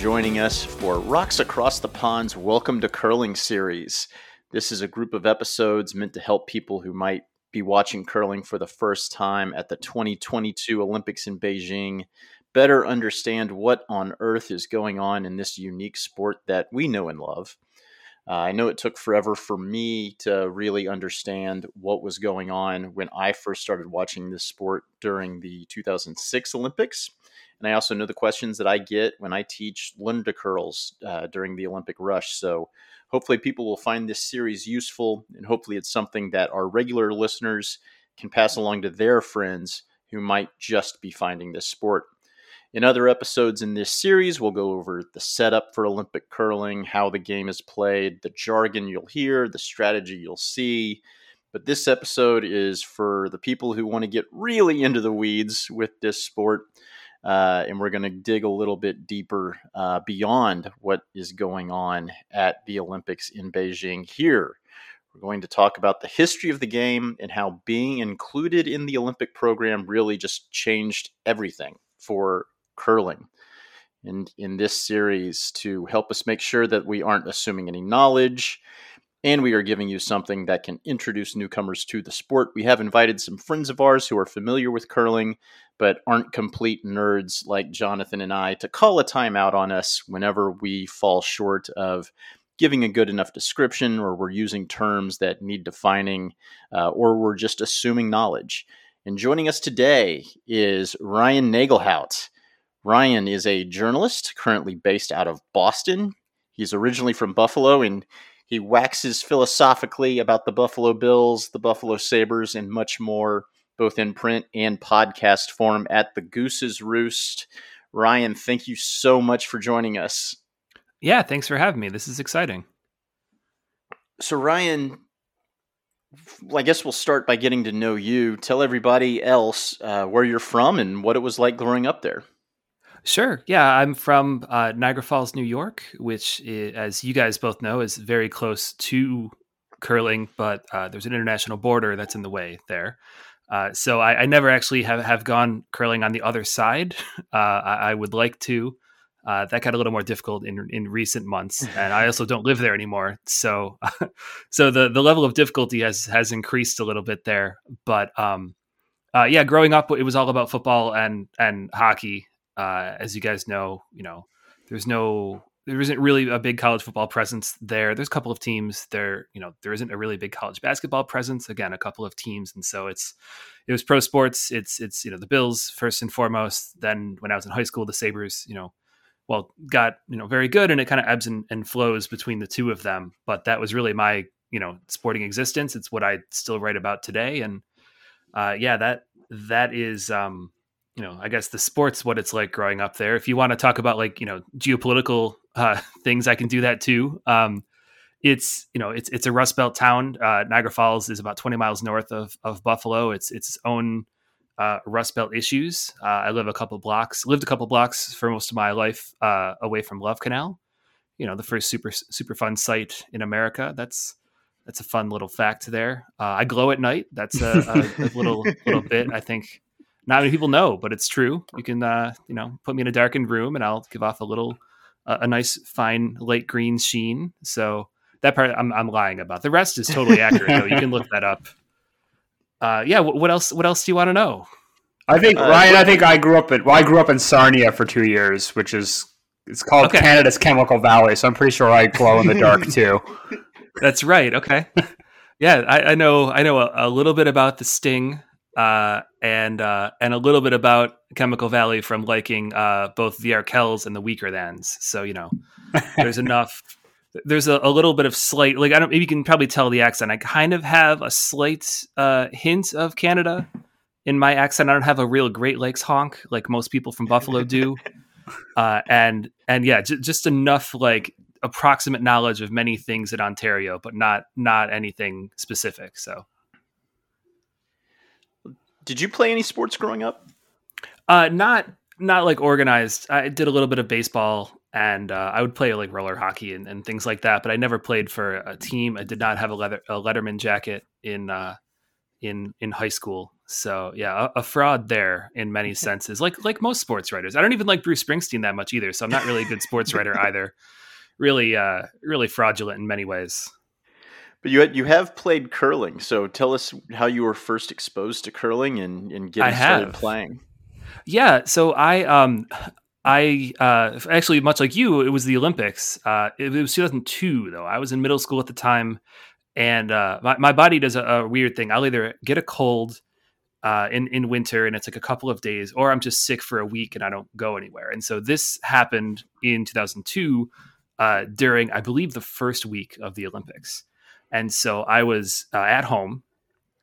joining us for Rocks Across the Pond's Welcome to Curling series. This is a group of episodes meant to help people who might be watching curling for the first time at the 2022 Olympics in Beijing better understand what on earth is going on in this unique sport that we know and love. Uh, I know it took forever for me to really understand what was going on when I first started watching this sport during the 2006 Olympics. And I also know the questions that I get when I teach learn to curls uh, during the Olympic rush. So hopefully people will find this series useful, and hopefully it's something that our regular listeners can pass along to their friends who might just be finding this sport. In other episodes in this series, we'll go over the setup for Olympic curling, how the game is played, the jargon you'll hear, the strategy you'll see. But this episode is for the people who want to get really into the weeds with this sport uh, and we're going to dig a little bit deeper uh, beyond what is going on at the Olympics in Beijing here. We're going to talk about the history of the game and how being included in the Olympic program really just changed everything for curling. And in this series, to help us make sure that we aren't assuming any knowledge and we are giving you something that can introduce newcomers to the sport. We have invited some friends of ours who are familiar with curling, but aren't complete nerds like Jonathan and I to call a timeout on us whenever we fall short of giving a good enough description or we're using terms that need defining uh, or we're just assuming knowledge. And joining us today is Ryan Nagelhout. Ryan is a journalist currently based out of Boston. He's originally from Buffalo and he waxes philosophically about the Buffalo Bills, the Buffalo Sabres, and much more, both in print and podcast form at the Goose's Roost. Ryan, thank you so much for joining us. Yeah, thanks for having me. This is exciting. So, Ryan, I guess we'll start by getting to know you. Tell everybody else uh, where you're from and what it was like growing up there. Sure. Yeah, I'm from uh, Niagara Falls, New York, which, is, as you guys both know, is very close to curling, but uh, there's an international border that's in the way there. Uh, so I, I, never actually have, have gone curling on the other side. Uh, I, I, would like to. Uh, that got a little more difficult in in recent months, and I also don't live there anymore. So, so the the level of difficulty has has increased a little bit there. But um, uh, yeah, growing up, it was all about football and and hockey. Uh, as you guys know, you know, there's no there isn't really a big college football presence there. There's a couple of teams there, you know, there isn't a really big college basketball presence. Again, a couple of teams, and so it's it was pro sports. It's it's you know the Bills first and foremost. Then when I was in high school, the Sabres, you know, well got you know very good, and it kind of ebbs and, and flows between the two of them. But that was really my you know sporting existence. It's what I still write about today, and uh, yeah, that that is um, you know, I guess the sports what it's like growing up there. If you want to talk about like you know geopolitical uh, things, I can do that too. Um, it's you know it's it's a Rust Belt town. Uh, Niagara Falls is about 20 miles north of of Buffalo. It's it's own uh, Rust Belt issues. Uh, I live a couple blocks, lived a couple blocks for most of my life uh, away from Love Canal. You know, the first super Superfund site in America. That's that's a fun little fact there. Uh, I glow at night. That's a, a, a little little bit. I think not many people know, but it's true. You can, uh, you know, put me in a darkened room and I'll give off a little, uh, a nice fine light green sheen. So that part I'm, I'm lying about. The rest is totally accurate. though. You can look that up. Uh, yeah. What, what, else? What else do you want to know? I think uh, Ryan. I think I grew up in. Well, I grew up in Sarnia for two years, which is it's called okay. Canada's Chemical Valley. So I'm pretty sure I glow in the dark too. That's right. Okay. Yeah, I, I know. I know a, a, little bit about the Sting uh, and uh, and a little bit about Chemical Valley from liking uh, both the Arkells and the Weakerthans. So you know, there's enough. There's a, a, little bit of slight, like I don't. Maybe you can probably tell the accent. I kind of have a slight uh, hint of Canada in my accent. I don't have a real Great Lakes honk like most people from Buffalo do. uh, and and yeah, j- just enough like approximate knowledge of many things in Ontario, but not not anything specific. So, did you play any sports growing up? Uh, not not like organized. I did a little bit of baseball and uh, I would play like roller hockey and, and, things like that. But I never played for a team. I did not have a leather a Letterman jacket in uh, in in high school. So yeah, a, a, fraud there in many senses. Like like most sports writers, I don't even like Bruce Springsteen that much either. So I'm not really a good sports writer either. Really, uh, really fraudulent in many ways. But you had, you have played curling, so tell us how you were first exposed to curling and, and getting started playing. Yeah, so I um I uh, actually, much like you, it was the Olympics. Uh, it, it, was 2002, though. I was in middle school at the time, and uh, my, my body does a, a, weird thing. I'll either get a cold uh, in in winter, and it's like a couple of days, or I'm just sick for a week and I don't go anywhere. And so this happened in 2002 uh, during, I believe, the first week of the Olympics. And so I was uh, at home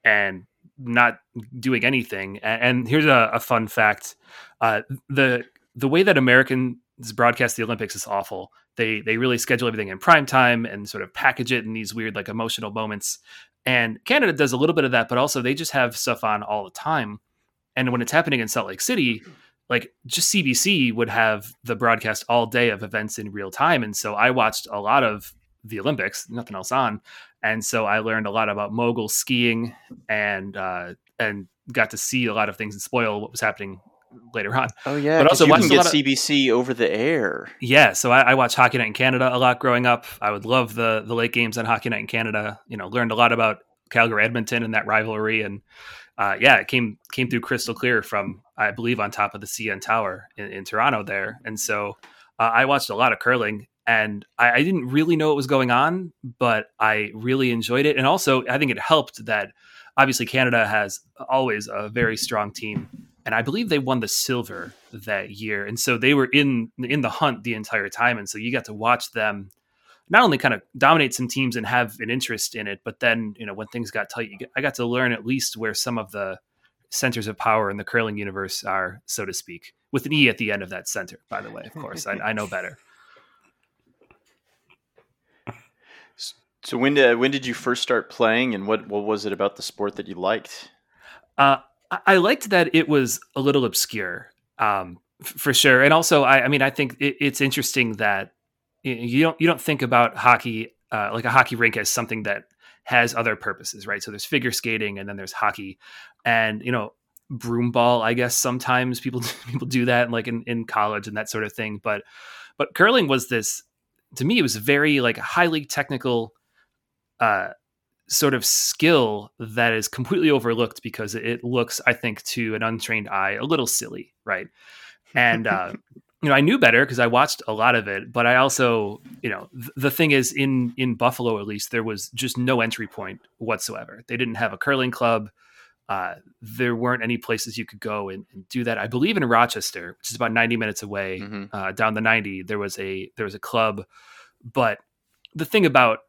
and not doing anything. And, here's a, a, fun fact: the the way that Americans broadcast the Olympics is awful. They they really schedule everything in prime time and sort of package it in these weird like emotional moments. And Canada does a little bit of that, but also they just have stuff on all the time. And when it's happening in Salt Lake City, like just CBC would have the broadcast all day of events in real time. And so I watched a lot of the Olympics, nothing else on. And so I learned a lot about mogul skiing and uh, and got to see a lot of things and spoil what was happening later on. Oh yeah, but also you can get of, CBC over the air. Yeah, so I, I watched Hockey Night in Canada a lot growing up. I would love the the late games on Hockey Night in Canada. You know, learned a lot about Calgary Edmonton and that rivalry, and uh, yeah, it came came through crystal clear from I believe on top of the CN Tower in, in Toronto there, and so uh, I watched a lot of curling. And I, I didn't really know what was going on, but I really enjoyed it. And also, I think it helped that obviously Canada has always a very strong team and I believe they won the silver that year. And so they were in in the hunt the entire time, and so you got to watch them not only kind of dominate some teams and have an interest in it, but then you know when things got tight, get, I got to learn at least where some of the centers of power in the curling universe are, so to speak, with an e at the end of that center. By the way, of course, I, I know better. So when did when did you first start playing, and what what was it about the sport that you liked? Uh, I liked that it was a little obscure, um, f- for sure. And also, I, I mean, I think it, it's interesting that you don't you don't think about hockey uh, like a hockey rink as something that has other purposes, right? So there's figure skating, and then there's hockey, and you know, broomball. I guess sometimes people people do that, like in, in college and that sort of thing. But but curling was this to me. It was very like highly technical. Uh, sort of skill that is completely overlooked because it looks, I think, to an untrained eye, a little silly, right? And uh, you know, I knew better because I watched a lot of it, but I also, you know, th- the thing is, in in Buffalo at least, there was just no entry point whatsoever. They didn't have a curling club. Uh, there weren't any places you could go and, and, do that. I believe in Rochester, which is about 90 minutes away, mm-hmm. uh, down the 90, there was a there was a club, but the thing about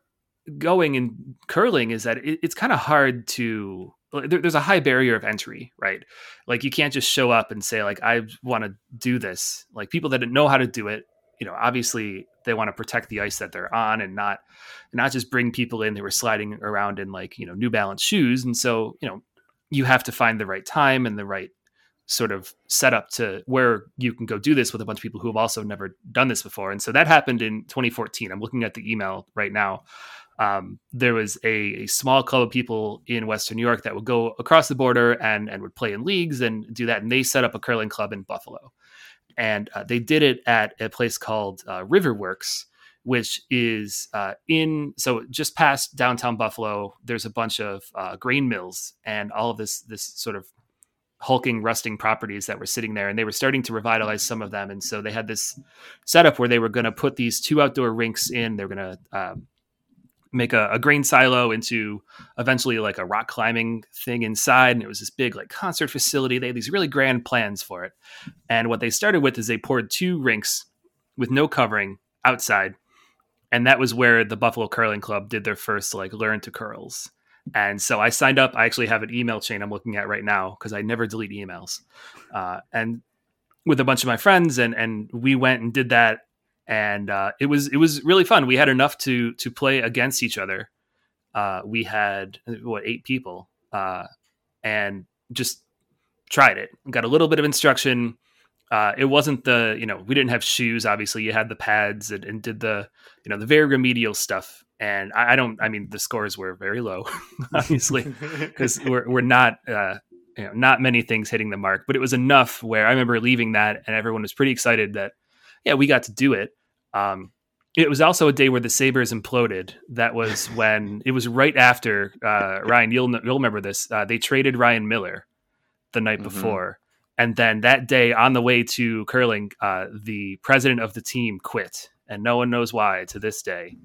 going and curling is that it, it's kind of hard to there, there's a high barrier of entry right? Like you can't just show up and say like i want to do this. Like people that know how to do it you know obviously they want to protect the ice that they're on and not not just bring people in who are sliding around in like you know new balance shoes. And so you know you have to find the right time and the right sort of setup to where you can go do this with a bunch of people who have also never done this before. And so that happened in 2014 i'm looking at the email right now um, there was a, a, small club of people in Western New York that would go across the border and and would play in leagues and do that. And they set up a curling club in Buffalo, and uh, they did it at a place called uh, Riverworks, which is uh, in so just past downtown Buffalo. There's a bunch of uh, grain mills and all of this this sort of hulking rusting properties that were sitting there and they were starting to revitalize some of them and so they had this setup where they were going to put these two outdoor rinks in they're going to um, make a, a, grain silo into eventually like a rock climbing thing inside and it was this big like concert facility. They had these really grand plans for it. And what they started with is they poured two rinks with no covering outside and that was where the buffalo curling club did their first like learn to curls. And so i signed up. I actually have an email chain i'm looking at right now because i never delete emails. Uh, and with a bunch of my friends, and and we went and did that, and uh, it was it was really fun. We had enough to to play against each other. Uh, we had what eight people, uh, and just tried it. Got a little bit of instruction. Uh, it wasn't the you know we didn't have shoes. Obviously, you had the pads and, and did the you know the very remedial stuff. And I, I don't. I mean, the scores were very low, obviously, because we're we're not uh, you know not many things hitting the mark. But it was enough where I remember leaving that, and everyone was pretty excited that yeah we got to do it. Um, it was also a day where the Sabres imploded. That was when it was right after uh, Ryan. You'll you'll remember this. Uh, they traded Ryan Miller the night mm-hmm. before, and then that day on the way to curling, uh, the president of the team quit, and no one knows why to this day.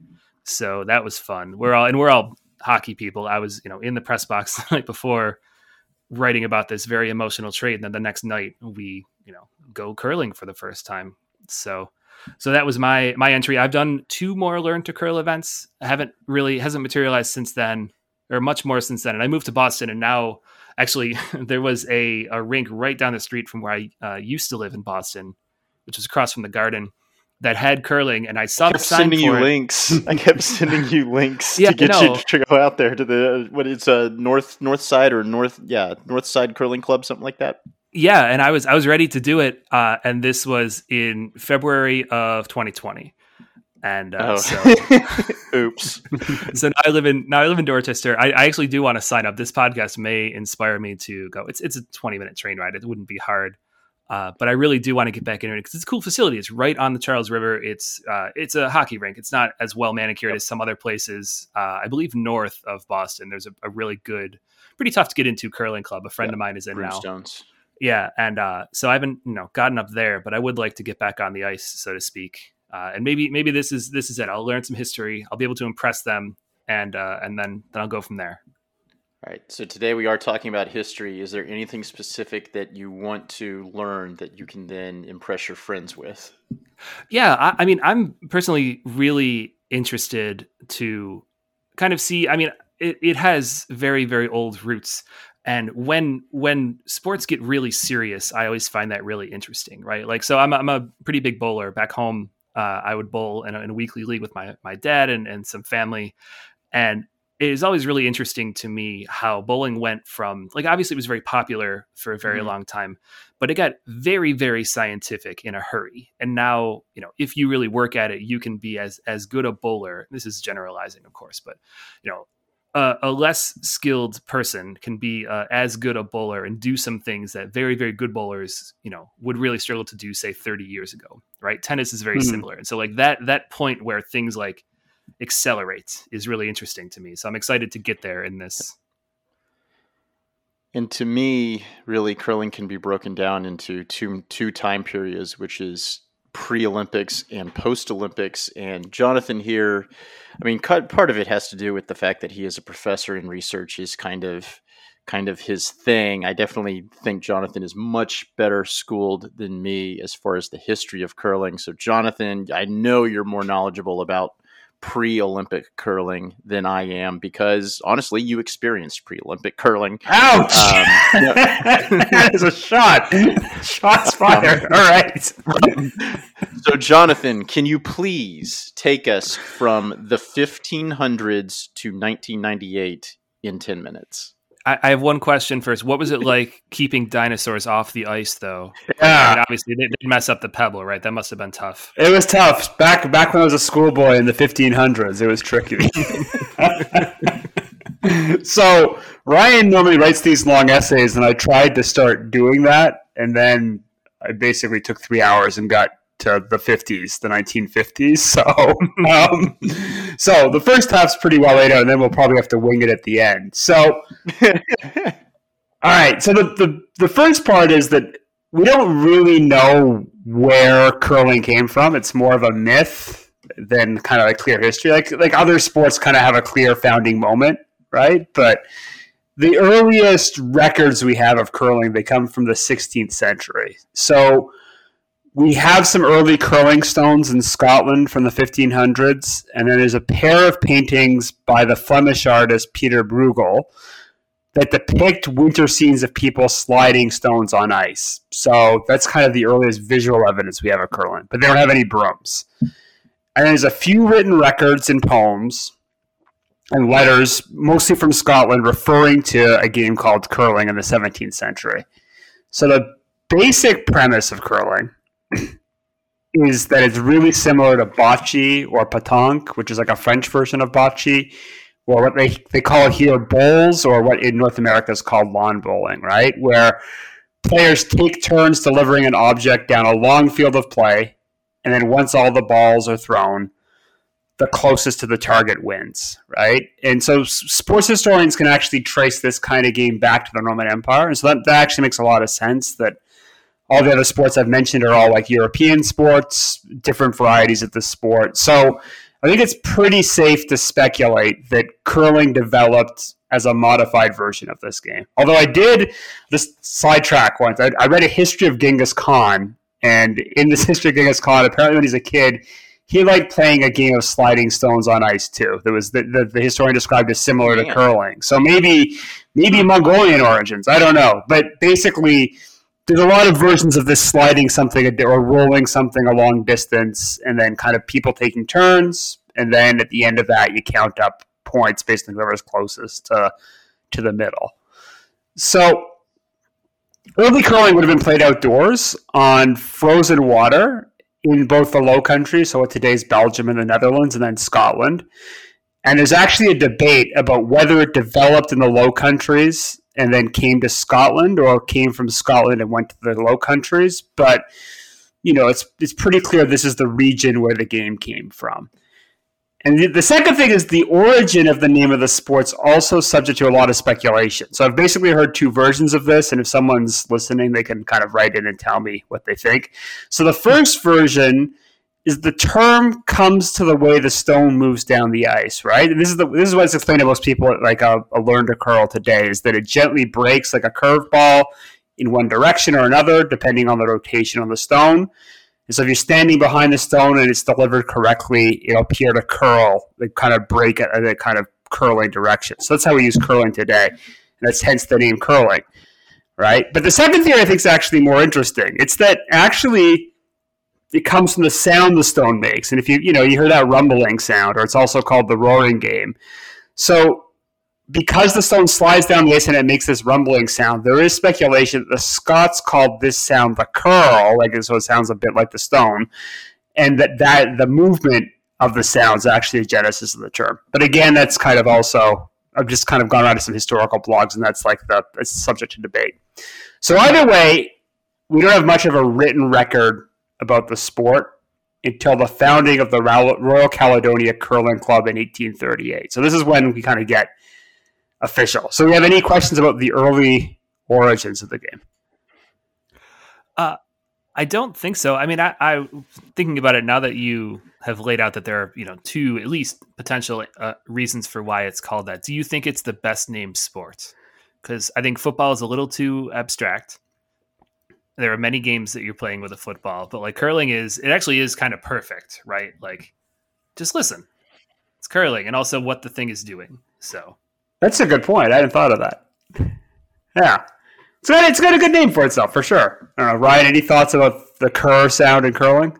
So that was fun. We're all and we're all hockey people. I was you know in the press box the night before writing about this very emotional trade, and then the next night we you know go curling for the first time. So so that was my my entry. I've done two more learn to curl events. I haven't really hasn't materialized since then, or much more since then. And I moved to Boston, and now actually there was a a rink right down the street from where I uh, used to live in Boston, which was across from the Garden. That had curling, and I saw I kept the sign sending you it. links. I kept sending you links yeah, to get you to go out there to the what it's a uh, north north side or north yeah north side curling club something like that yeah, and I was I was ready to do it, uh, and this was in February of 2020, and uh, oh. so oops. so now I live in now I live in Dorchester. I, I actually do want to sign up. This podcast may inspire me to go. It's it's a 20 minute train ride. It wouldn't be hard. Uh, but I really do want to get back into it because it's a cool facility. It's right on the Charles River. It's uh, it's a hockey rink. It's not as well manicured yep. as some other places. Uh, I believe north of Boston, there's a, a, really good, pretty tough to get into curling club. A friend yep. of mine is in now yeah, and uh, so I haven't you know gotten up there, but I would like to get back on the ice, so to speak. Uh, and maybe maybe this is this is it. I'll learn some history. I'll be able to impress them, and uh, and then then I'll go from there. All right. So today we are talking about history. Is there anything specific that you want to learn that you can then impress your friends with? Yeah, I, I mean, I'm personally really interested to kind of see. I mean, it, it has very very old roots and when when sports get really serious i always find that really interesting right? Like so i'm, I'm a pretty big bowler. Back home uh, i would bowl in a, in a, weekly league with my my dad and, and some family. And it is always really interesting to me how bowling went from like obviously it was very popular for a very mm-hmm. long time but it got very very scientific in a hurry. And now you know if you really work at it you can be as as good a bowler. This is generalizing of course but you know uh, a less skilled person can be uh, as good a bowler and do some things that very very good bowlers you know would really struggle to do say 30 years ago right? Tennis is very mm-hmm. similar. And so like that that point where things like accelerate is really interesting to me. So i'm excited to get there in this. And to me really curling can be broken down into two two time periods which is pre-olympics and post-olympics and jonathan here I mean, part of it has to do with the fact that he is a professor in research is kind of kind of his thing. I definitely think Jonathan is much better schooled than me as far as the history of curling. So, Jonathan, I know you're more knowledgeable about pre Olympic curling than I am because honestly, you experienced pre Olympic curling. Ouch! Um, that is a shot. Shots fired. All right. so, Jonathan, can you please take us from the 1500s to 1998 in 10 minutes? I, I have one question first. What was it like keeping dinosaurs off the ice, though? Yeah, I mean, obviously they did mess up the pebble, right? That must have been tough. It was tough back back when I was a schoolboy in the 1500s. It was tricky. so Ryan normally writes these long essays, and I tried to start doing that, and then I basically took three hours and got to the 50s, the 1950s. So, um, so the first half's pretty well laid out, and then we'll probably have to wing it at the end. So, all right. So the, the the first part is that we don't really know where curling came from. It's more of a myth than kind of a clear history. Like like other sports, kind of have a clear founding moment, right? But the earliest records we have of curling they come from the 16th century. So we have some early curling stones in Scotland from the 1500s, and then there's a pair of paintings by the Flemish artist Peter Bruegel that depict winter scenes of people sliding stones on ice. So that's kind of the earliest visual evidence we have of curling, but they don't have any brooms. And there's a few written records and poems and letters, mostly from Scotland, referring to a game called curling in the 17th century. So the basic premise of curling is that it's really similar to bocce or pétanque, which is like a French version of bocce, or what they, they call here bowls, or what in North America is called lawn bowling, right? Where players take turns delivering an object down a long field of play, and then once all the balls are thrown, the closest to the target wins, right? And so sports historians can actually trace this kind of game back to the Roman Empire. And so that, that actually makes a lot of sense that all the other sports I've mentioned are all like European sports, different varieties of the sport. So I think it's pretty safe to speculate that curling developed as a modified version of this game. Although I did this sidetrack once. I, I read a history of Genghis Khan, and in this history of Genghis Khan, apparently when he's a kid, he liked playing a game of sliding stones on ice too. There was the, the, the historian described as similar to curling. So maybe maybe Mongolian origins. I don't know, but basically there's a lot of versions of this sliding something or rolling something a long distance and then kind of people taking turns and then at the end of that you count up points based on whoever's closest to to the middle. So early curling would have been played outdoors on frozen water in both the low countries so what today's belgium and the netherlands and then scotland. And there's actually a debate about whether it developed in the low countries and then came to Scotland or came from Scotland and went to the Low Countries. But you know, it's it's pretty clear this is the region where the game came from. And the, the second thing is the origin of the name of the sport's also subject to a lot of speculation. So I've basically heard two versions of this, and if someone's listening, they can kind of write in and tell me what they think. So the first version is the term comes to the way the stone moves down the ice, right? And this is the this is what's explained to most people like a, a learn to curl today is that it gently breaks like a curveball in one direction or another, depending on the rotation on the stone. And so if you're standing behind the stone and it's delivered correctly, it'll appear to curl, like kind of break in a kind of curling direction. So that's how we use curling today. And that's hence the name curling. Right? But the second theory I think is actually more interesting. It's that actually it comes from the sound the stone makes. And if you you know you hear that rumbling sound, or it's also called the roaring game. So because the stone slides down the ice and it makes this rumbling sound, there is speculation that the Scots called this sound the curl, like so it sounds a bit like the stone, and that that the movement of the sound is actually a genesis of the term. But again, that's kind of also I've just kind of gone around to some historical blogs, and that's like the it's subject to debate. So either way, we don't have much of a written record about the sport until the founding of the Royal Caledonia Curling Club in 1838. So this is when we kind of get official. So, we have any questions about the early origins of the game? Uh, I don't think so. I mean, I, I thinking about it now that you have laid out that there are you know two at least potential uh, reasons for why it's called that. Do you think it's the best named sport? Because I think football is a little too abstract there are many games that you're playing with a football, but like curling is it actually is kind of perfect, right? Like just listen. It's curling and also what the thing is doing. So That's a good point. I hadn't thought of that. Yeah. It's got it's got a good name for itself for sure. I don't know, Ryan, any thoughts about the cur sound in curling?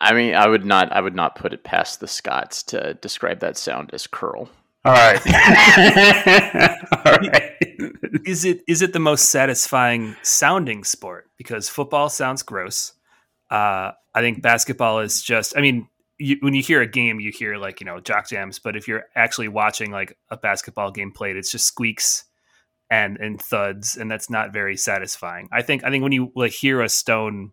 I mean, I would not I would not put it past the Scots to describe that sound as curl. All right. All right. Is it is it the most satisfying sounding sport? Because football sounds gross. Uh, I think basketball is just. I mean, you, when you hear a game, you hear like you know jock jams. But if you're actually watching like a basketball game played, it's just squeaks and and thuds, and that's not very satisfying. I think I think when you like hear a stone,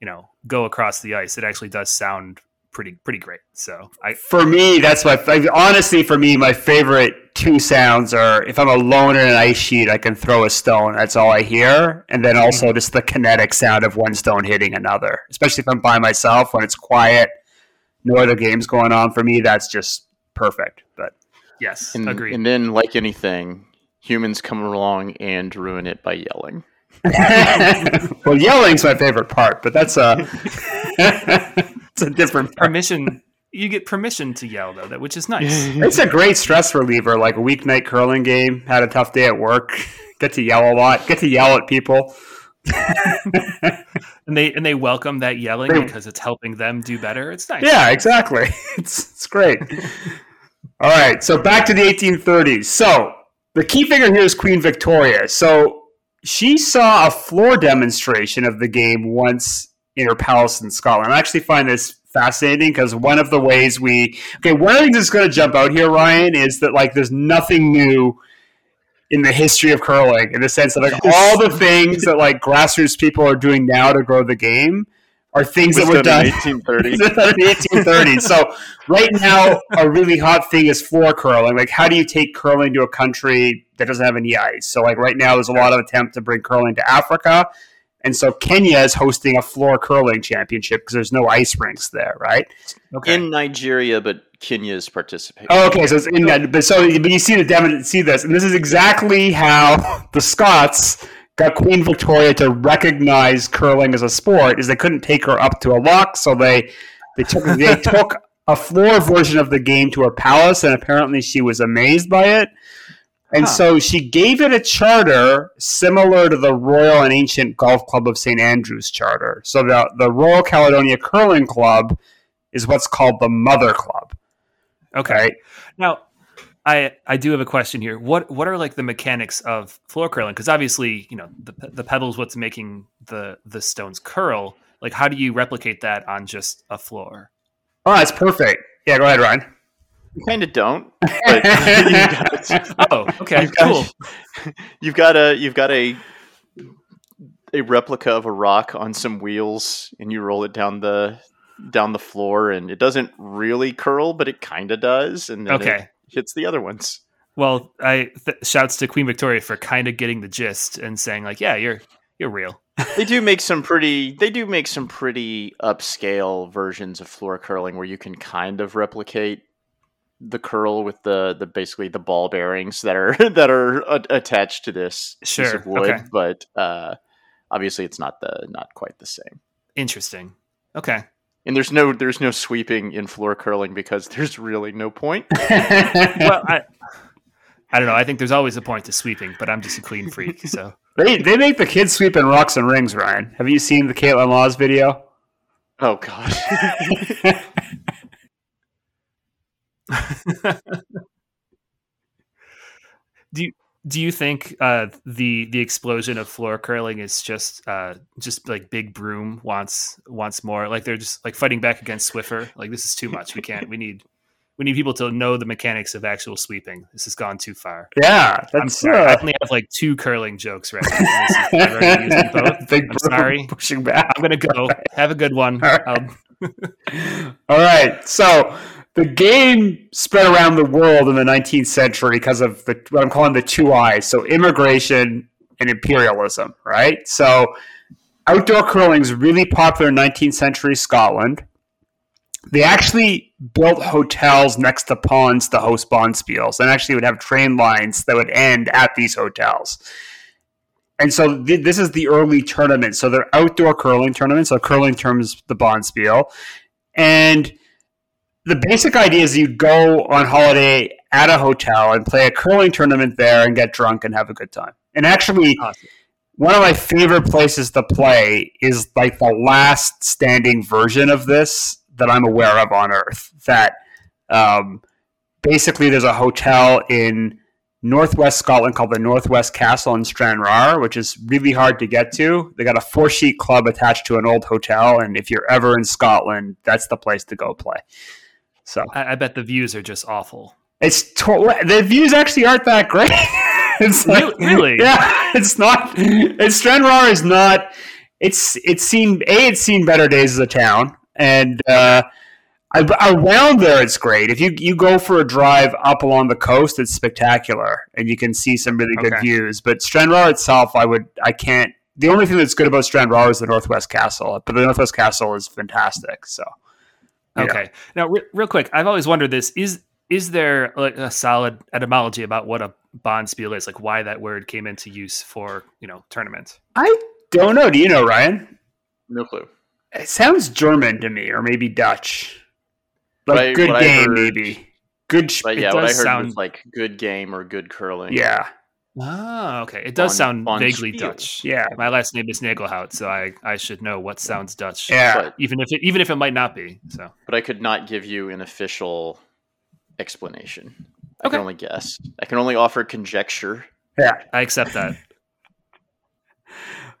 you know, go across the ice, it actually does sound pretty pretty great. So I for me that's my honestly for me my favorite two sounds are if I'm alone in an ice sheet I can throw a stone that's all I hear and then also mm-hmm. just the kinetic sound of one stone hitting another especially if I'm by myself when it's quiet no other games going on for me that's just perfect but yes and, agreed and then like anything humans come along and ruin it by yelling well yelling's my favorite part but that's uh it's a different permission you get permission to yell though, that which is nice. It's a great stress reliever, like a weeknight curling game. Had a tough day at work. Get to yell a lot. Get to yell at people. and they and they welcome that yelling They- because it's helping them do better. It's nice. Yeah, exactly. It's it's great. All right, so back to the 1830s. So the key figure here is Queen Victoria. So she saw a floor demonstration of the game once in her palace in Scotland. I actually find this fascinating because one of the ways we okay, one thing that's going to jump out here, Ryan, is that like there's nothing new in the history of curling in the sense that like all the things that like grassroots people are doing now to grow the game are things that were done in 1830. in the 1830s. So right now, a really hot thing is floor curling. Like, how do you take curling to a country that doesn't have any ice? So, like right now, there's a lot of attempt to bring curling to Africa, and so Kenya is hosting a floor curling championship because there's no ice rinks there, right? Okay. in Nigeria, but Kenya is participating. Oh, okay. So it's in that, but so but you see the demo, see this, and this is exactly how the Scots got Queen Victoria to recognize curling as a sport. Is they couldn't take her up to a loch, so they they took they took a floor version of the game to her palace, and apparently she was amazed by it. And Huh. so she gave it a charter similar to the Royal and Ancient Golf Club of St Andrews charter. So the the Royal Caledonia Curling Club is what's called the Mother Club. okay. Right? Now, I I do have a question here. What what are like the mechanics of floor curling? Because obviously, you know, the the pebble's what's making the the stones curl. Like, how do you replicate that on just a floor? Oh, that's perfect. Yeah, go ahead, Ryan. You kind of don't. But you've got, Oh, okay, You've got- cool. you've got a you've got a a replica of a rock on some wheels, and you roll it down the down the floor, and it doesn't really curl, but it kind of does, and then Okay. it hits the other ones. Well, I th- shouts to Queen Victoria for kind of getting the gist and saying like, yeah, you're you're real. They do make some pretty. They do make some pretty upscale versions of floor curling where you can kind of replicate the curl with the the basically the ball bearings that are that are a- attached to this piece of wood, okay. but uh, obviously it's not the not quite the same. Interesting. Okay. And there's no there's no sweeping in floor curling because there's really no point. Well, I I don't know. I think there's always a point to sweeping, but I'm just a clean freak. So they they make the kids sweep in rocks and rings. Ryan, have you seen the Kaitlyn Lawes video? Oh gosh. do you do you think uh, the the explosion of floor curling is just uh, just like Big Broom wants wants more? Like they're just like fighting back against Swiffer. Like this is too much. We can't. We need we need people to know the mechanics of actual sweeping. This has gone too far. Yeah, I'm that's sorry. I uh, only have like two curling jokes right now. and this is- I've already used them both. Big I'm Broom sorry. pushing back. I'm gonna go. Have a good one. All right. All right. so the game spread around the world in the 19th century because of the what I'm calling the two eyes. So immigration and imperialism, right? So outdoor curling is really popular in 19th century Scotland. They actually built hotels next to ponds to host bonspiels, and actually would have train lines that would end at these hotels. And so th- this is the early tournament. So they're outdoor curling tournaments. So curling terms the bonspiel, and the basic idea is you'd go on holiday at a hotel and play a curling tournament there and get drunk and have a good time. And actually, Awesome. one of my favorite places to play is like the last standing version of this that I'm aware of on Earth. That um, basically there's a hotel in northwest Scotland called the Northwest Castle in Stranraer, which is really hard to get to. They got a four sheet club attached to an old hotel, and if you're ever in Scotland, that's the place to go play. So I, I bet the views are just awful. it's to- the views actually aren't that great. it's like, Really? Yeah, it's not. It's Stranraer is not. It's it's seen a it's seen better days as a town, and uh, around there it's great. If you you go for a drive up along the coast, it's spectacular, and you can see some really good Okay. views. But Stranraer itself, I would I can't. The only thing that's good about Stranraer is the Northwest Castle, but the Northwest Castle is fantastic. So Yeah. Okay. Now, re- real quick, I've always wondered this: is is there like a solid etymology about what a bonspiel is? Like, why that word came into use for you know tournament? I don't know. Do you know, Ryan? No clue. It sounds German to me, or maybe Dutch. like I- good game heard- maybe. Good. Sh- But It yeah, what I does heard sound- was like good game or good curling. yeah, Oh, okay. It does Von- sound Von vaguely Spiel. Dutch. yeah, My last name is Nagelhout, so I, I should know what sounds Dutch. yeah. But, Even if it even if it might not be. So but I could not give you an official explanation. I Okay. can only guess. I can only offer conjecture. yeah. I accept that.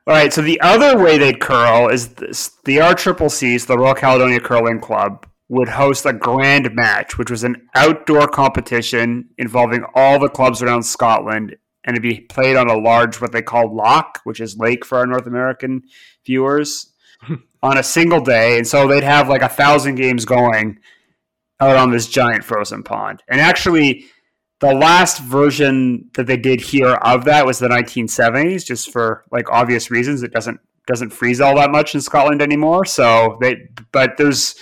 All right. So the other way they'd curl is this, the RCCC, the Royal Caledonia Curling Club, would host a grand match, which was an outdoor competition involving all the clubs around Scotland, and it'd be played on a large, what they call loch, which is lake for our North American viewers, on a single day. And so they'd have like a thousand games going out on this giant frozen pond. And actually, the last version that they did here of that was the 1970s, just for like obvious reasons. It doesn't doesn't freeze all that much in Scotland anymore. So they, but there's,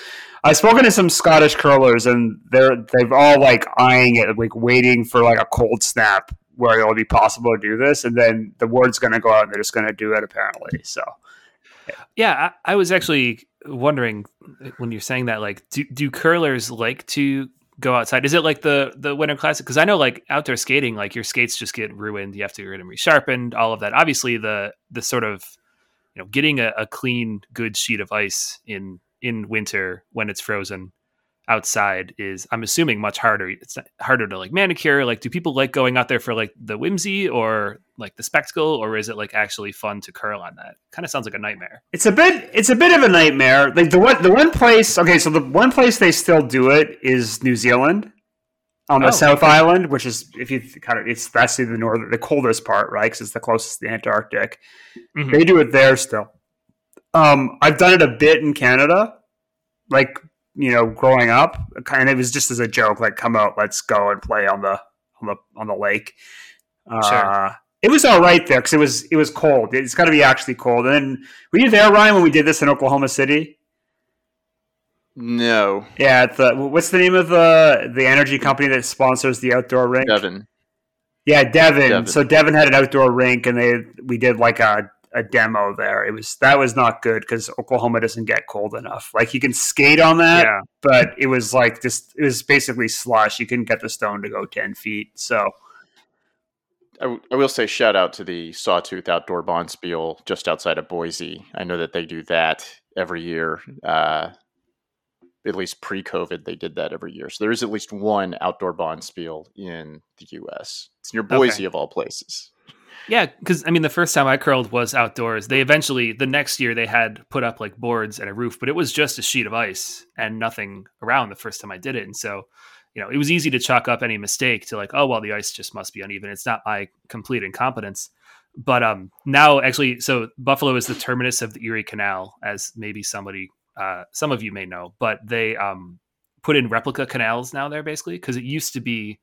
I've spoken to some Scottish curlers, and they're they've all like eyeing it, like waiting for like a cold snap where it'll be possible to do this, and then the word's going to go out, and they're just going to do it apparently. So Yeah, I, I was actually wondering when you're saying that, like, do, do curlers like to go outside? Is it like the the Winter Classic? Because I know, like, outdoor skating, like your skates just get ruined. You have to get them resharpened. All of that. Obviously, the the sort of you know getting a, a clean, good sheet of ice in in winter when it's frozen outside is i'm assuming much harder it's harder to like manicure like do people like going out there for like the whimsy or like the spectacle or is it like actually fun to curl on that kind of sounds like a nightmare It's a bit. It's a bit of a nightmare. Like the one, the one place. Okay, so the one place they still do it is New Zealand, on the Oh, South okay. Island, which is if you kind of it's that's the northern, the coldest part, right? Because it's the closest to the Antarctic. Mhm. They do it there still. Um, I've done it a bit in Canada, like you know, growing up. Kind of, it was just as a joke, like come out, let's go and play on the on the on the lake. Uh, Sure. It was all right there because it was it was cold. It's got to be actually cold. And then were you there, Ryan, when we did this in Oklahoma City? No, Yeah, at the what's the name of the the energy company that sponsors the outdoor rink? Devon. Yeah, Devon. Devon. So Devon had an outdoor rink, and they we did like a, a demo there. It was that was not good because Oklahoma doesn't get cold enough. Like you can skate on that, yeah but it was like just it was basically slush. You couldn't get the stone to go ten feet. So I, w- I will say shout out to the Sawtooth Outdoor Bonspiel just outside of Boise. I know that they do that every year. Uh, at least pre-COVID, they did that every year. So there is at least one outdoor Bonspiel in the U.S. It's near Boise, of all places. Yeah, because I mean, the first time I curled was outdoors. They eventually, the next year, they had put up like boards and a roof, but it was just a sheet of ice and nothing around the first time I did it. And so, you know, it was easy to chalk up any mistake to like, oh, well, the ice just must be uneven. It's not my complete incompetence. But um, now, actually, so Buffalo is the terminus of the Erie Canal, as maybe somebody, uh, some of you may know, but they um, put in replica canals now there basically because it used to be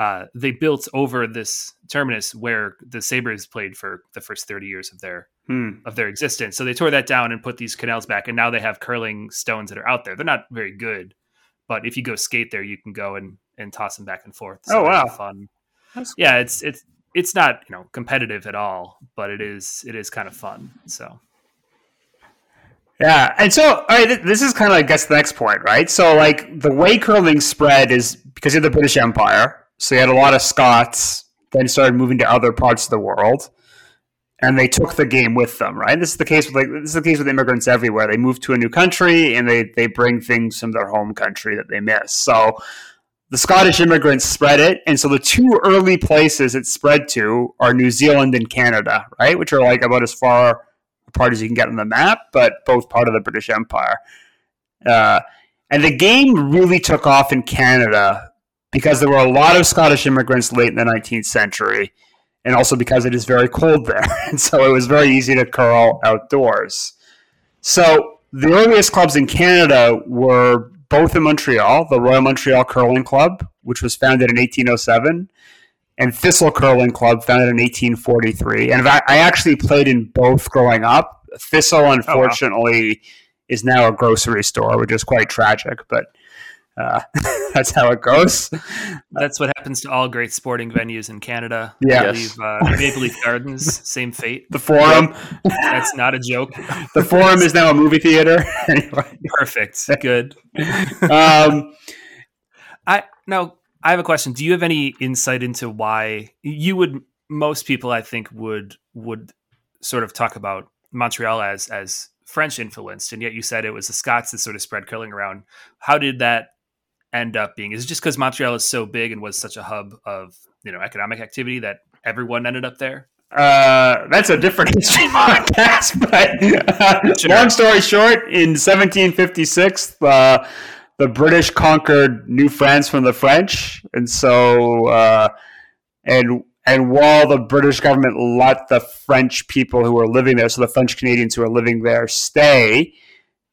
uh, they built over this terminus where the Sabres played for the first 30 years of their hmm. of their existence. So they tore that down and put these canals back, and now they have curling stones that are out there. They're not very good, but if you go skate there, you can go and and toss them back and forth. Oh, wow. fun! That's Yeah, it's it's it's not you know competitive at all, but it is it is kind of fun. So Yeah, and so all right, th- this is kind of I guess the next point, right? So like the way curling spread is because of the British Empire. So you had a lot of Scots then started moving to other parts of the world, and they took the game with them, right? This is the case with like this is the case with immigrants everywhere. They move to a new country and they they bring things from their home country that they miss. So the Scottish immigrants spread it, and so the two early places it spread to are New Zealand and Canada, right? Which are like about as far apart as you can get on the map, but both part of the British Empire. Uh, and the game really took off in Canada because there were a lot of Scottish immigrants late in the 19th century, and also because it is very cold there. And so it was very easy to curl outdoors. So the earliest clubs in Canada were both in Montreal, the Royal Montreal Curling Club, which was founded in 1807, and Thistle Curling Club, founded in 1843. And I, I actually played in both growing up. Thistle, oh, unfortunately, is now a grocery store, which is quite tragic. But Uh, that's how it goes. That's what happens to all great sporting venues in Canada. Yeah. I believe uh, Maple Leaf Gardens, same fate. The forum, That's not a joke. the forum is now a movie theater. anyway, Perfect. Good. um, I now I have a question. Do you have any insight into why you would most people I think would would sort of talk about Montreal as as French influenced, and yet you said it was the Scots that sort of spread curling around. How did that end up being? Is it just because Montreal is so big and was such a hub of you know economic activity that everyone ended up there? Uh, that's a different history podcast. But uh, Sure. long story short, in 1756, uh, the British conquered New France from the French, and so uh, and and while the British government let the French people who were living there, so the French Canadians who were living there, stay,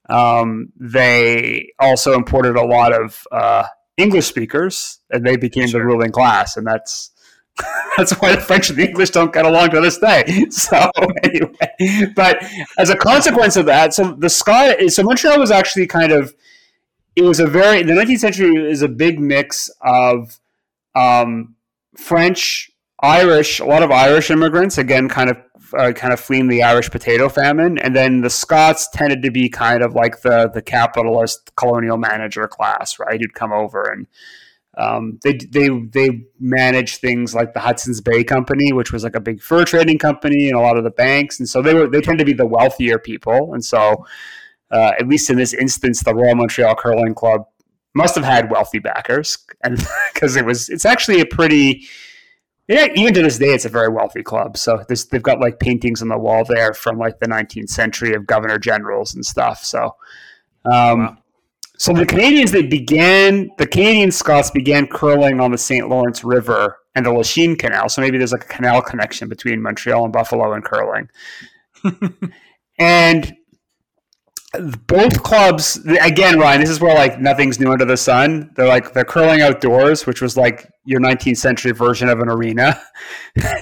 um, they also imported a lot of uh, English speakers, and they became Sure. the ruling class, and that's that's why the French and the English don't get along to this day. So anyway, but as a consequence of that, so the Scot, so Montreal was actually kind of, it was a very the 19th century is a big mix of um, French, Irish, a lot of Irish immigrants again, kind of. Uh, kind of fleeing the Irish potato famine, and then the Scots tended to be kind of like the the capitalist colonial manager class, right? Who'd come over and um, they they they managed things like the Hudson's Bay Company, which was like a big fur trading company, and a lot of the banks, and so they were they tend to be the wealthier people, and so uh, at least in this instance, the Royal Montreal Curling Club must have had wealthy backers, and because it was it's actually a pretty yeah, even to this day, it's a very wealthy club. So this, they've got like paintings on the wall there from like the 19th century of governor generals and stuff. So, um, Wow. so the Canadians they began the Canadian Scots began curling on the St. Lawrence River and the Lachine Canal. So maybe there's like a canal connection between Montreal and Buffalo and curling. and both clubs again, Ryan. This is where like nothing's new under the sun. They're like they're curling outdoors, which was like your 19th century version of an arena.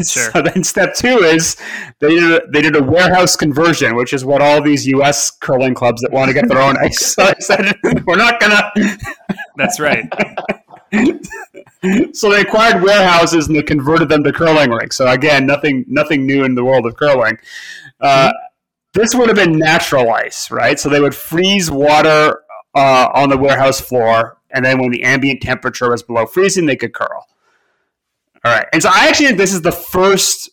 Sure. so then step two is they did a, they did a warehouse conversion, which is what all these U.S. curling clubs that want to get their own ice so I said we're not gonna. That's right. so they acquired warehouses and they converted them to curling rinks. So again, nothing nothing new in the world of curling. Uh, this would have been natural ice, right? So they would freeze water uh, on the warehouse floor, and then when the ambient temperature was below freezing, they could curl. All right, and so I actually think this is the first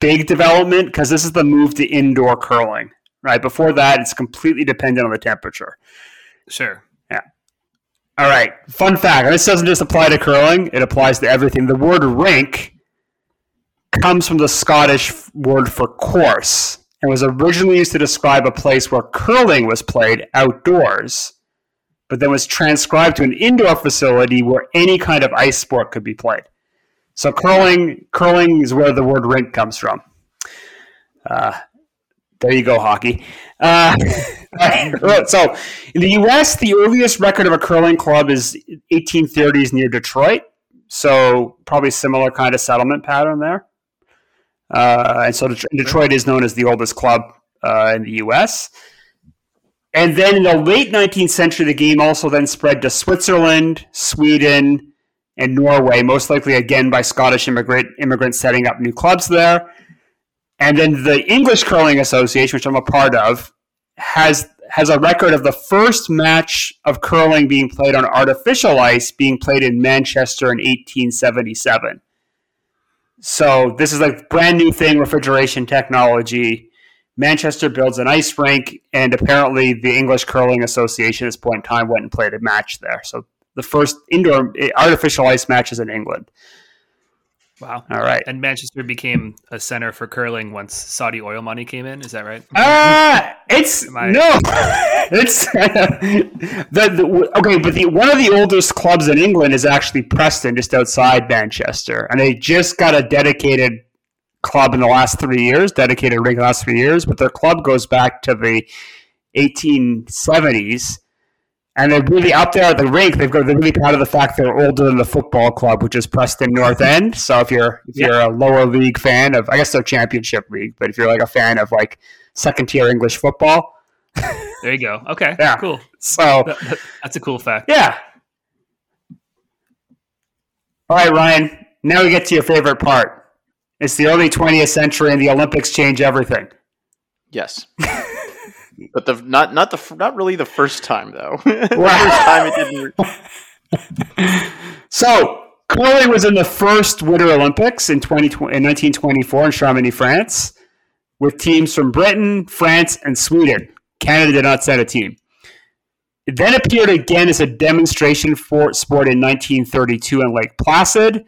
big development because this is the move to indoor curling. Right before that, it's completely dependent on the temperature. Sure. Yeah. All right, fun fact. This doesn't just apply to curling; it applies to everything. The word "rink" comes from the Scottish word for course, and was originally used to describe a place where curling was played outdoors, but then was transcribed to an indoor facility where any kind of ice sport could be played. So curling, curling is where the word "rink" comes from. Uh, there you go, hockey. Uh, so, in the U.S., the earliest record of a curling club is 1830s near Detroit. So, probably similar kind of settlement pattern there. Uh, and so, Detroit is known as the oldest club uh, in the U.S. And then in the late 19th century, the game also then spread to Switzerland, Sweden, and Norway, most likely again by Scottish immigrant immigrants setting up new clubs there. And then the English Curling Association, which I'm a part of, has has a record of the first match of curling being played on artificial ice being played in Manchester in 1877. So this is like brand new thing, refrigeration technology. Manchester builds an ice rink, and apparently the English Curling Association at this point in time went and played a match there. So the first indoor eh, artificial ice matches in England. Wow. All right. And Manchester became a center for curling once Saudi oil money came in. Is that right? Ah, it's I- no, it's the, the okay. But the one of the oldest clubs in England is actually Preston, just outside Manchester, and they just got a dedicated club in the last three years, dedicated rink last three years. But their club goes back to the 1870s. And they're really up there at the rink. They've got they're really proud of the fact they're older than the football club, which is Preston North End. So if you're if you're a lower league fan of, I guess they're championship league, but if you're like a fan of like second tier English football, There you go. Okay. Yeah. Cool. so That- that- That's a cool fact. yeah. All right, Ryan. Now we get to your favorite part. It's the early 20th century, and the Olympics change everything. Yes. but the not not the not really the first time though. the first time it didn't. so curling was in the first Winter Olympics in 20, in 1924 in Chamonix, France, with teams from Britain, France, and Sweden. Canada did not send a team. It then appeared again as a demonstration for sport in 1932 in Lake Placid,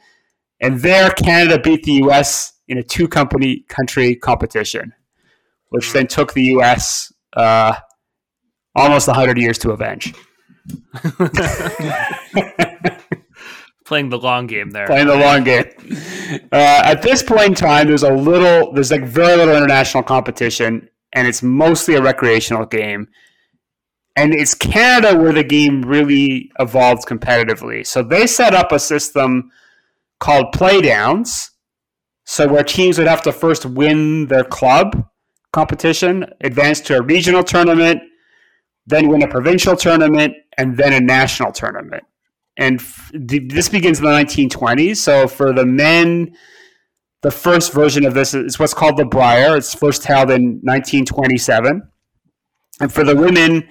and there Canada beat the U.S. in a two-company country competition, which hmm. then took the U.S. Uh, almost 100 years to avenge. Playing the long game there. Playing the long game. Uh, at this point in time, there's a little, there's like very little international competition, and it's mostly a recreational game and it's Canada where the game really evolved competitively. So they set up a system called playdowns. So where teams would have to first win their club competition, advance to a regional tournament, then win a provincial tournament, and then a national tournament. And f- this begins in the 1920s. So for the men, the first version of this is what's called the Brier. It's first held in 1927. And for the women,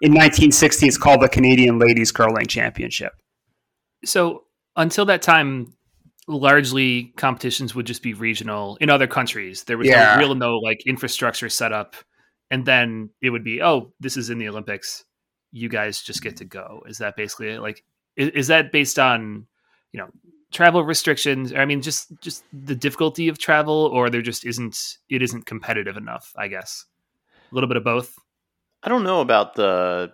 in 1960 it's called the Canadian Ladies Curling Championship. So until that time, largely competitions would just be regional in other countries. There was yeah. no real no like infrastructure set up, and then it would be oh this is in the Olympics, you guys just get to go. Is that basically it? Like is, is that based on you know travel restrictions? I mean just just the difficulty of travel, or there just isn't it isn't competitive enough? I guess a little bit of both. I don't know about the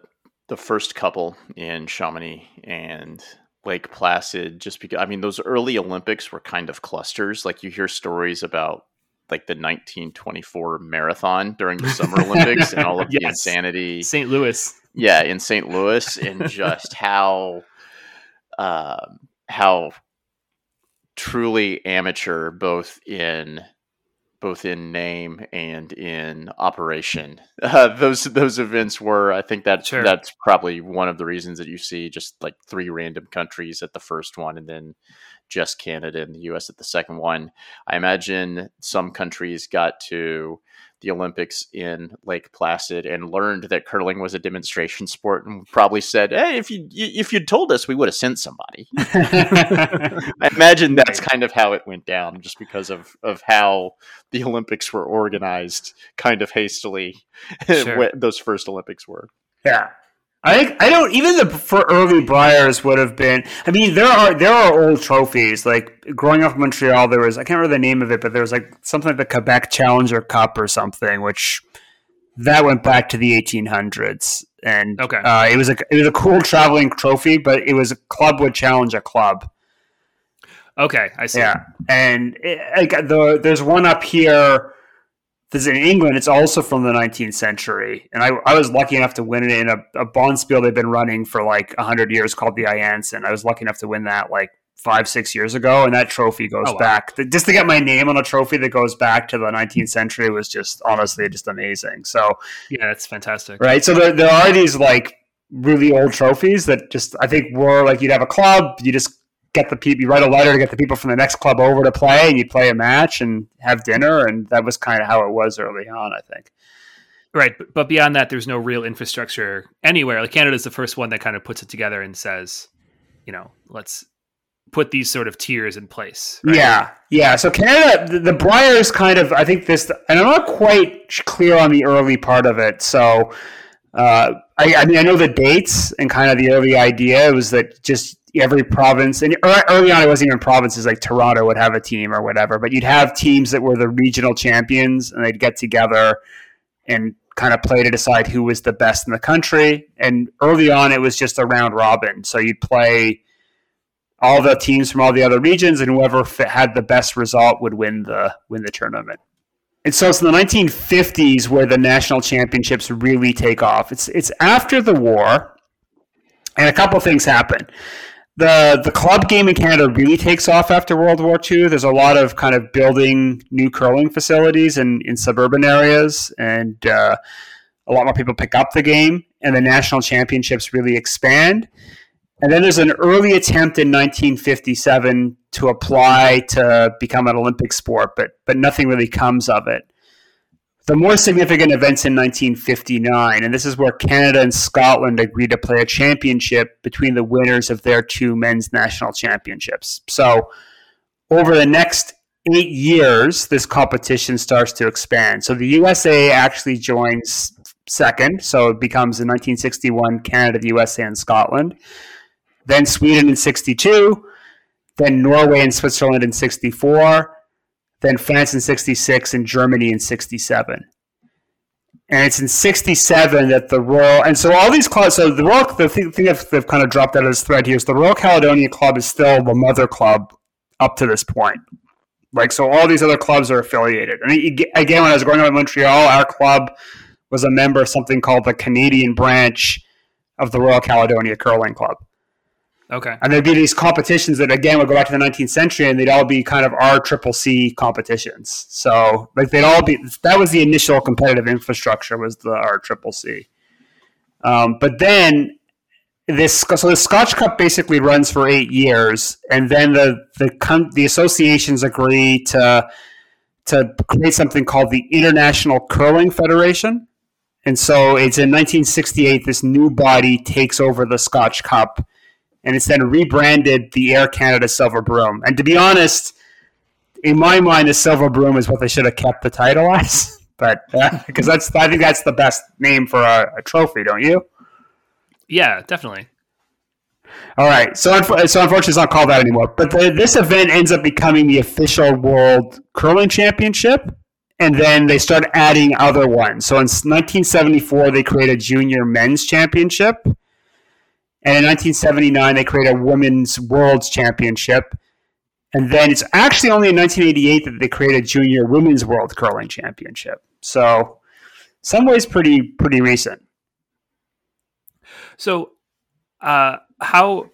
the first couple in Chamonix and Lake Placid just because I mean those early Olympics were kind of clusters. Like you hear stories about like the 1924 marathon during the Summer Olympics and all of yes. the insanity. St. Louis. Yeah, in St. Louis and just how uh, how truly amateur both in both in name and in operation. Uh, those those events were, I think that sure. that's probably one of the reasons that you see just like three random countries at the first one, and then just Canada and the U.S. at the second one. I imagine some countries got to the Olympics in Lake Placid and learned that curling was a demonstration sport, and probably said, "Hey, if you if you'd told us, we would have sent somebody." I imagine that's kind of how it went down, just because of of how the Olympics were organized, kind of hastily. Sure. those first Olympics were. Yeah, I think I don't even the for early Briers would have been. I mean, there are there are old trophies. Like growing up in Montreal, there was I can't remember the name of it, but there was like something like the Quebec Challenger Cup or something, which that went back to the 1800s. And okay, uh, it was a it was a cool traveling trophy, but it was a club would challenge a club. Okay, I see. Yeah, and it, like the there's one up here this is in England. It's also from the 19th century, and I, I was lucky enough to win it in a, a bonspiel they've been running for like hundred years called the Ianson. I was lucky enough to win that like five six years ago, and that trophy goes oh, wow. back just to get my name on a trophy that goes back to the 19th century was just honestly just amazing. So yeah, that's fantastic. Right. So there, there are these like really old trophies that just I think were like you'd have a club, you just get the people, you write a letter to get the people from the next club over to play, and you play a match and have dinner, and that was kind of how it was early on, I think. Right, but beyond that, there's no real infrastructure anywhere. Like Canada's the first one that kind of puts it together and says, you know, let's put these sort of tiers in place. Right? Yeah, yeah. So Canada, the, the Briers kind of, I think this, and I'm not quite clear on the early part of it. So, uh, I, I mean, I know the dates and kind of the early idea was that just every province and early on it wasn't even provinces like toronto would have a team or whatever but you'd have teams that were the regional champions and they'd get together and kind of play to decide who was the best in the country. And early on it was just a round robin. So you'd play all the teams from all the other regions and whoever had the best result would win the win the tournament and so it's in the 1950s where the national championships really take off it's it's after the war and a couple things happen the the club game in Canada really takes off after World War II. There's a lot of kind of building new curling facilities in, in suburban areas, and uh, a lot more people pick up the game, and the national championships really expand. And then there's an early attempt in 1957 to apply to become an Olympic sport, but but nothing really comes of it. The more significant events in 1959, and this is where Canada and Scotland agreed to play a championship between the winners of their two men's national championships. So, over the next eight years, this competition starts to expand. So, the USA actually joins second, so it becomes in 1961 Canada, the USA, and Scotland. Then Sweden in 62, then Norway and Switzerland in 64 then France in 66, and Germany in 67. And it's in 67 that the Royal, and so all these clubs, so the Royal, the thing, thing that they've kind of dropped out of this thread here is the Royal Caledonia Club is still the mother club up to this point. Like, so all these other clubs are affiliated. And again, when I was growing up in Montreal, our club was a member of something called the Canadian branch of the Royal Caledonia Curling Club. Okay. And there'd be these competitions that again would go back to the 19th century, and they'd all be kind of R triple C competitions. So like they'd all be that was the initial competitive infrastructure was the R triple C. Um, but then this so the Scotch Cup basically runs for eight years, and then the the the associations agree to to create something called the International Curling Federation. And so it's in 1968 this new body takes over the Scotch Cup and it's then rebranded the Air Canada Silver Broom. And to be honest, in my mind, the Silver Broom is what they should have kept the title as. But because uh, that's, I think that's the best name for a, a trophy, don't you? Yeah, definitely. All right, so so unfortunately, it's not called that anymore. But the, this event ends up becoming the official World Curling Championship, and then they start adding other ones. So in 1974, they create a Junior Men's Championship, and in 1979, they create a Women's World's Championship. And then it's actually only in 1988 that they create a Junior Women's World Curling Championship. So, some ways, pretty pretty recent. So, uh, how?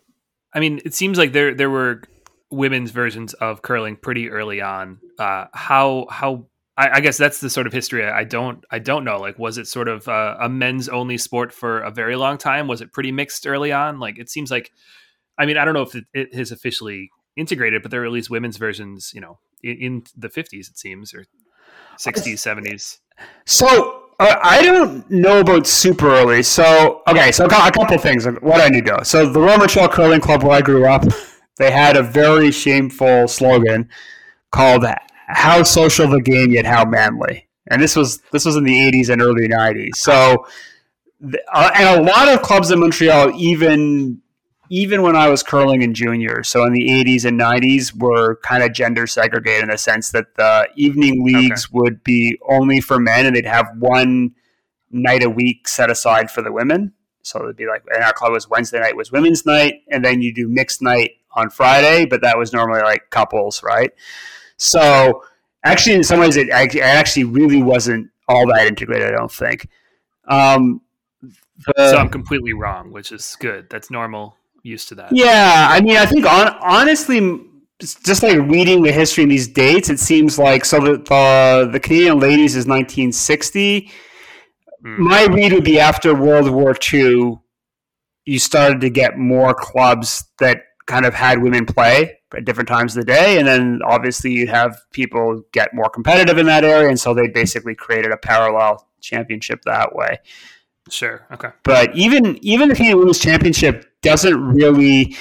I mean, it seems like there there were women's versions of curling pretty early on. Uh, how how I, I, guess that's the sort of history I, don't I don't know. Like, was it sort of a, a men's only sport for a very long time? Was it pretty mixed early on? Like, it seems like, I mean, I don't know if it, it has officially integrated, but there are at least women's versions, you know, in, in the fifties it seems, or sixties, seventies. So uh, I don't know about super early. So okay, so a couple things. What I need to know. So the Royal Curling Club, where I grew up, they had a very shameful slogan called how social the game yet how manly. And this was this was in the 80s and early 90s. So uh, and a lot of clubs in Montreal even even when I was curling in junior, so in the 80s and 90s, were kind of gender segregated in the sense that the evening leagues okay. would be only for men and they'd have one night a week set aside for the women. So it'd be like, and our club was Wednesday night was women's night, and then you do mixed night on Friday, but that was normally like couples, right? So actually, in some ways, it, actually really wasn't all that integrated. I don't think. Um, the, so I'm completely wrong, which is good. That's normal. Used to that. Yeah, I mean, I think on, honestly, just like reading the history and these dates, it seems like so the the, the Canadian ladies is 1960. Mm. My read would be after World War II, you started to get more clubs that kind of had women play at different times of the day. And then obviously you'd have people get more competitive in that area. And so they basically created a parallel championship that way. Sure. Okay. But even even the Canadian Women's Championship doesn't really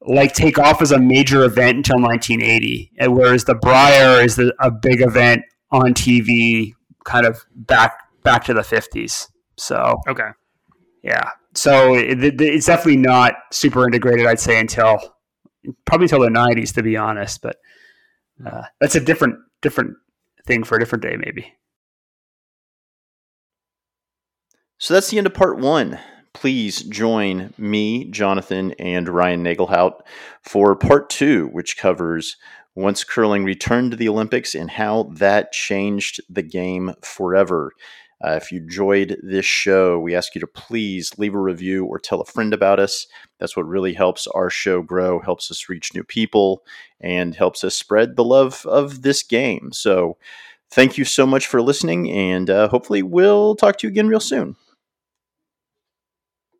like take off as a major event until 1980, whereas the Brier is the, a big event on TV, kind of back back to the 50s. So okay, yeah. So it, it's definitely not super integrated, I'd say, until probably until the 90s to be honest but uh, that's a different different thing for a different day maybe. So that's the end of part one. Please join me jonathan and ryan nagelhout for part two which covers once curling returned to the olympics and how that changed the game forever uh, if you enjoyed this show, we ask you to please leave a review or tell a friend about us. That's what really helps our show grow, helps us reach new people, and helps us spread the love of this game. So, thank you so much for listening, and uh, hopefully, we'll talk to you again real soon.